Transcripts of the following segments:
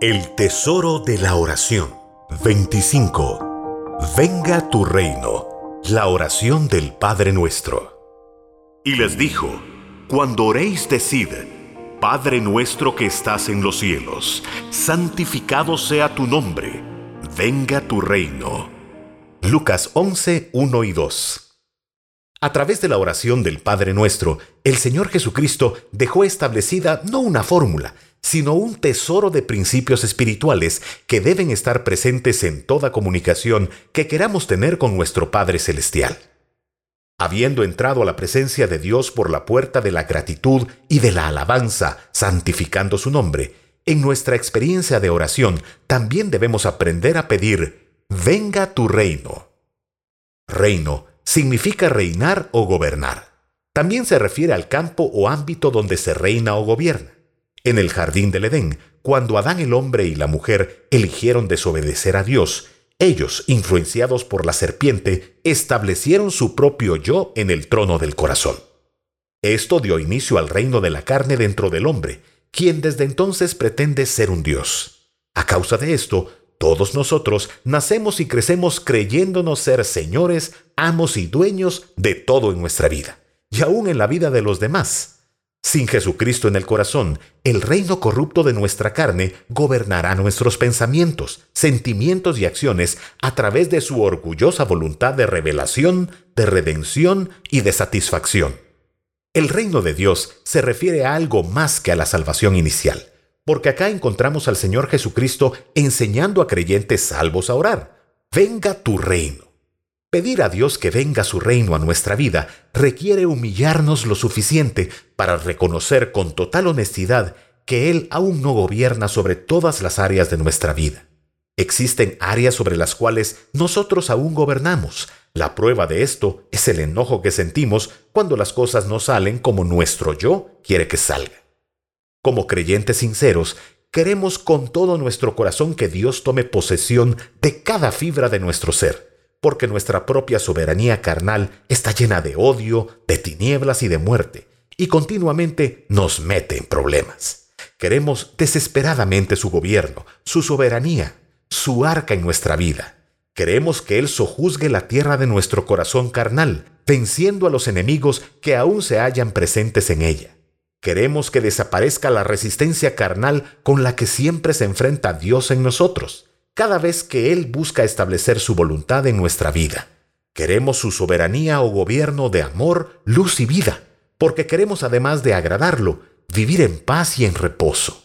El tesoro de la oración. 25. Venga tu reino. La oración del Padre nuestro. Y les dijo, cuando oréis decid, Padre nuestro que estás en los cielos, santificado sea tu nombre, venga tu reino. Lucas 11, 1 y 2. A través de la oración del Padre nuestro, el Señor Jesucristo dejó establecida no una fórmula, sino un tesoro de principios espirituales que deben estar presentes en toda comunicación que queramos tener con nuestro Padre Celestial. Habiendo entrado a la presencia de Dios por la puerta de la gratitud y de la alabanza, santificando su nombre, en nuestra experiencia de oración también debemos aprender a pedir, venga tu reino. Reino significa reinar o gobernar. También se refiere al campo o ámbito donde se reina o gobierna. En el jardín del Edén, cuando Adán el hombre y la mujer eligieron desobedecer a Dios, ellos, influenciados por la serpiente, establecieron su propio yo en el trono del corazón. Esto dio inicio al reino de la carne dentro del hombre, quien desde entonces pretende ser un Dios. A causa de esto, todos nosotros nacemos y crecemos creyéndonos ser señores, amos y dueños de todo en nuestra vida, y aún en la vida de los demás. Sin Jesucristo en el corazón, el reino corrupto de nuestra carne gobernará nuestros pensamientos, sentimientos y acciones a través de su orgullosa voluntad de revelación, de redención y de satisfacción. El reino de Dios se refiere a algo más que a la salvación inicial, porque acá encontramos al Señor Jesucristo enseñando a creyentes salvos a orar. Venga tu reino. Pedir a Dios que venga su reino a nuestra vida requiere humillarnos lo suficiente para reconocer con total honestidad que Él aún no gobierna sobre todas las áreas de nuestra vida. Existen áreas sobre las cuales nosotros aún gobernamos. La prueba de esto es el enojo que sentimos cuando las cosas no salen como nuestro yo quiere que salga. Como creyentes sinceros, queremos con todo nuestro corazón que Dios tome posesión de cada fibra de nuestro ser porque nuestra propia soberanía carnal está llena de odio, de tinieblas y de muerte, y continuamente nos mete en problemas. Queremos desesperadamente su gobierno, su soberanía, su arca en nuestra vida. Queremos que Él sojuzgue la tierra de nuestro corazón carnal, venciendo a los enemigos que aún se hallan presentes en ella. Queremos que desaparezca la resistencia carnal con la que siempre se enfrenta Dios en nosotros cada vez que Él busca establecer su voluntad en nuestra vida. Queremos su soberanía o gobierno de amor, luz y vida, porque queremos además de agradarlo, vivir en paz y en reposo.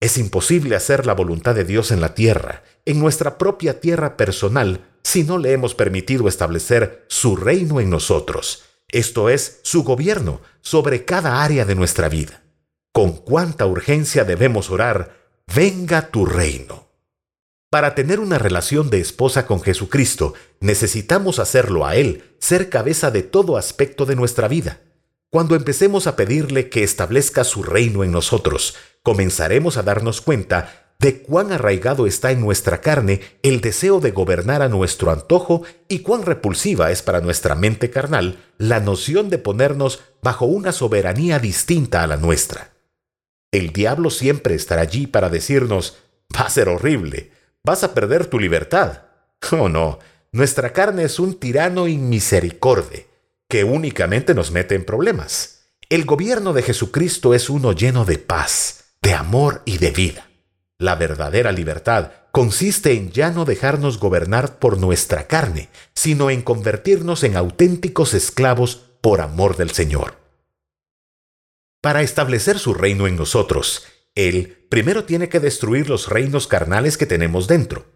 Es imposible hacer la voluntad de Dios en la tierra, en nuestra propia tierra personal, si no le hemos permitido establecer su reino en nosotros, esto es, su gobierno sobre cada área de nuestra vida. Con cuánta urgencia debemos orar, venga tu reino. Para tener una relación de esposa con Jesucristo, necesitamos hacerlo a Él, ser cabeza de todo aspecto de nuestra vida. Cuando empecemos a pedirle que establezca su reino en nosotros, comenzaremos a darnos cuenta de cuán arraigado está en nuestra carne el deseo de gobernar a nuestro antojo y cuán repulsiva es para nuestra mente carnal la noción de ponernos bajo una soberanía distinta a la nuestra. El diablo siempre estará allí para decirnos, va a ser horrible, vas a perder tu libertad. Oh no, nuestra carne es un tirano inmisericorde que únicamente nos mete en problemas. El gobierno de Jesucristo es uno lleno de paz, de amor y de vida. La verdadera libertad consiste en ya no dejarnos gobernar por nuestra carne, sino en convertirnos en auténticos esclavos por amor del Señor. Para establecer su reino en nosotros, él primero tiene que destruir los reinos carnales que tenemos dentro.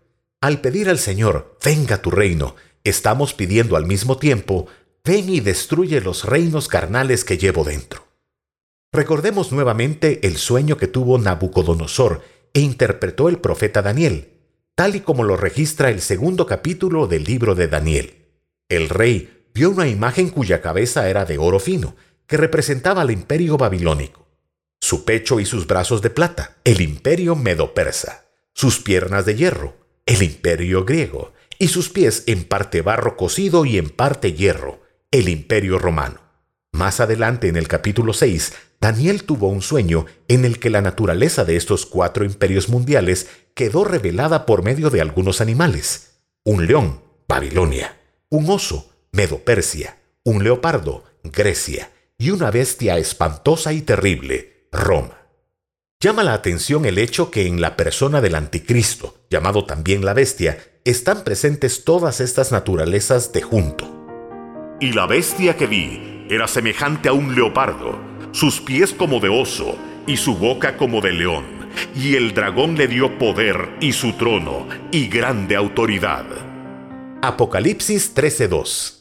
Al pedir al Señor, venga tu reino, estamos pidiendo al mismo tiempo, ven y destruye los reinos carnales que llevo dentro. Recordemos nuevamente el sueño que tuvo Nabucodonosor e interpretó el profeta Daniel, tal y como lo registra el segundo capítulo del libro de Daniel. El rey vio una imagen cuya cabeza era de oro fino, que representaba al imperio babilónico su pecho y sus brazos de plata, el imperio medo-persa, sus piernas de hierro, el imperio griego, y sus pies en parte barro cocido y en parte hierro, el imperio romano. Más adelante en el capítulo 6, Daniel tuvo un sueño en el que la naturaleza de estos cuatro imperios mundiales quedó revelada por medio de algunos animales. Un león, Babilonia, un oso, Medo-Persia, un leopardo, Grecia, y una bestia espantosa y terrible, Roma. Llama la atención el hecho que en la persona del anticristo, llamado también la bestia, están presentes todas estas naturalezas de junto. Y la bestia que vi era semejante a un leopardo, sus pies como de oso y su boca como de león, y el dragón le dio poder y su trono y grande autoridad. Apocalipsis 13:2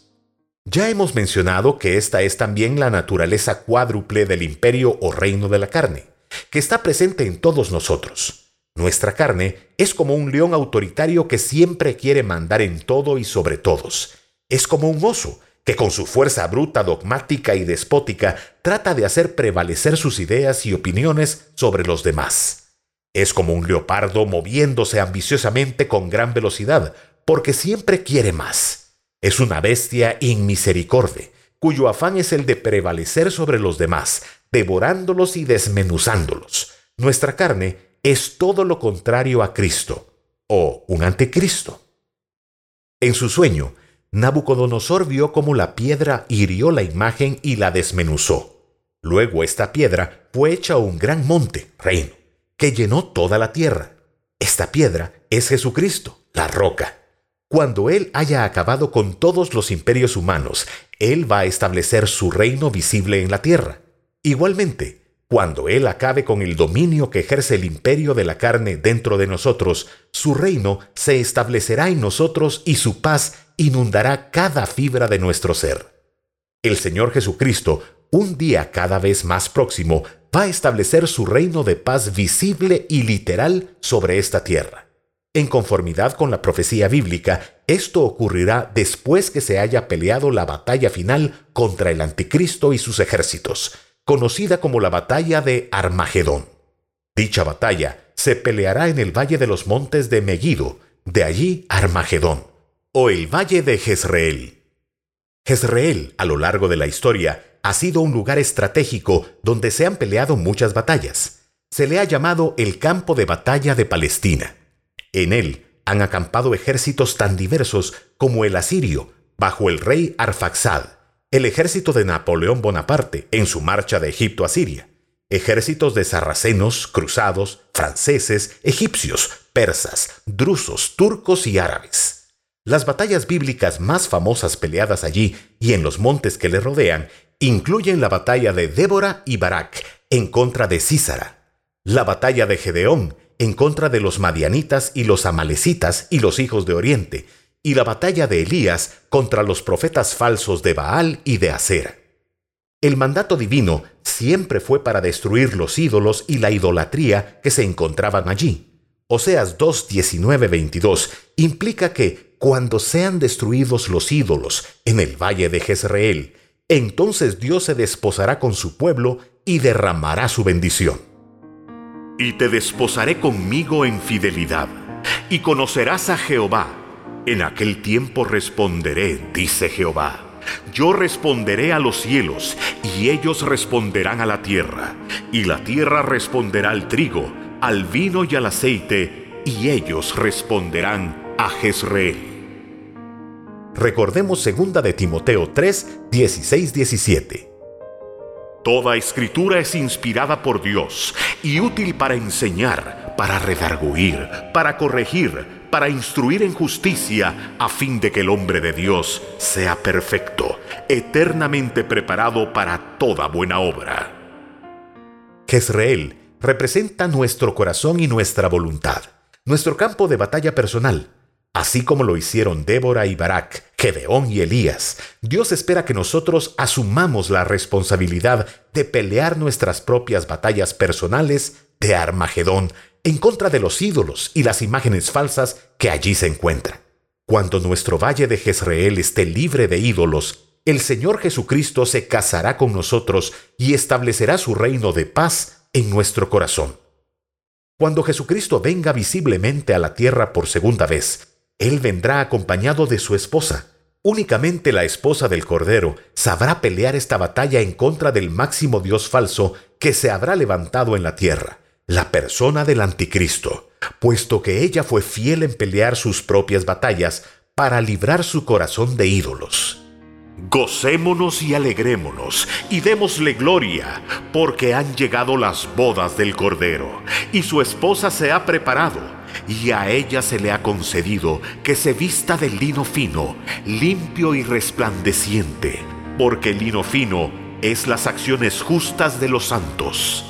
ya hemos mencionado que esta es también la naturaleza cuádruple del imperio o reino de la carne, que está presente en todos nosotros. Nuestra carne es como un león autoritario que siempre quiere mandar en todo y sobre todos. Es como un oso que con su fuerza bruta, dogmática y despótica trata de hacer prevalecer sus ideas y opiniones sobre los demás. Es como un leopardo moviéndose ambiciosamente con gran velocidad, porque siempre quiere más. Es una bestia inmisericorde, cuyo afán es el de prevalecer sobre los demás, devorándolos y desmenuzándolos. Nuestra carne es todo lo contrario a Cristo, o un anticristo. En su sueño, Nabucodonosor vio cómo la piedra hirió la imagen y la desmenuzó. Luego esta piedra fue hecha un gran monte, reino, que llenó toda la tierra. Esta piedra es Jesucristo, la roca. Cuando Él haya acabado con todos los imperios humanos, Él va a establecer su reino visible en la tierra. Igualmente, cuando Él acabe con el dominio que ejerce el imperio de la carne dentro de nosotros, su reino se establecerá en nosotros y su paz inundará cada fibra de nuestro ser. El Señor Jesucristo, un día cada vez más próximo, va a establecer su reino de paz visible y literal sobre esta tierra. En conformidad con la profecía bíblica, esto ocurrirá después que se haya peleado la batalla final contra el anticristo y sus ejércitos, conocida como la batalla de Armagedón. Dicha batalla se peleará en el valle de los montes de Megiddo, de allí Armagedón, o el valle de Jezreel. Jezreel, a lo largo de la historia, ha sido un lugar estratégico donde se han peleado muchas batallas. Se le ha llamado el campo de batalla de Palestina. En él han acampado ejércitos tan diversos como el asirio, bajo el rey Arfaxad, el ejército de Napoleón Bonaparte en su marcha de Egipto a Siria, ejércitos de sarracenos, cruzados, franceses, egipcios, persas, drusos, turcos y árabes. Las batallas bíblicas más famosas peleadas allí y en los montes que le rodean incluyen la batalla de Débora y Barak en contra de Císara, la batalla de Gedeón en contra de los madianitas y los amalecitas y los hijos de Oriente, y la batalla de Elías contra los profetas falsos de Baal y de Acera. El mandato divino siempre fue para destruir los ídolos y la idolatría que se encontraban allí. Oseas 2, 22 implica que cuando sean destruidos los ídolos en el valle de Jezreel, entonces Dios se desposará con su pueblo y derramará su bendición y te desposaré conmigo en fidelidad, y conocerás a Jehová. En aquel tiempo responderé, dice Jehová. Yo responderé a los cielos, y ellos responderán a la tierra, y la tierra responderá al trigo, al vino y al aceite, y ellos responderán a Jezreel. Recordemos 2 de Timoteo 3, 16, 17. Toda escritura es inspirada por Dios y útil para enseñar, para redarguir, para corregir, para instruir en justicia, a fin de que el hombre de Dios sea perfecto, eternamente preparado para toda buena obra. Jezreel representa nuestro corazón y nuestra voluntad, nuestro campo de batalla personal Así como lo hicieron Débora y Barak, Gedeón y Elías, Dios espera que nosotros asumamos la responsabilidad de pelear nuestras propias batallas personales de Armagedón en contra de los ídolos y las imágenes falsas que allí se encuentran. Cuando nuestro valle de Jezreel esté libre de ídolos, el Señor Jesucristo se casará con nosotros y establecerá su reino de paz en nuestro corazón. Cuando Jesucristo venga visiblemente a la tierra por segunda vez, él vendrá acompañado de su esposa. Únicamente la esposa del Cordero sabrá pelear esta batalla en contra del máximo Dios falso que se habrá levantado en la tierra, la persona del anticristo, puesto que ella fue fiel en pelear sus propias batallas para librar su corazón de ídolos. Gocémonos y alegrémonos y démosle gloria, porque han llegado las bodas del Cordero, y su esposa se ha preparado, y a ella se le ha concedido que se vista de lino fino, limpio y resplandeciente, porque el lino fino es las acciones justas de los santos.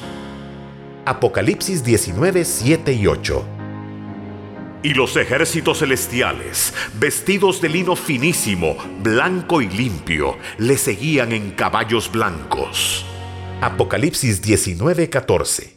Apocalipsis 19, 7 y 8 y los ejércitos celestiales, vestidos de lino finísimo, blanco y limpio, le seguían en caballos blancos. Apocalipsis 19:14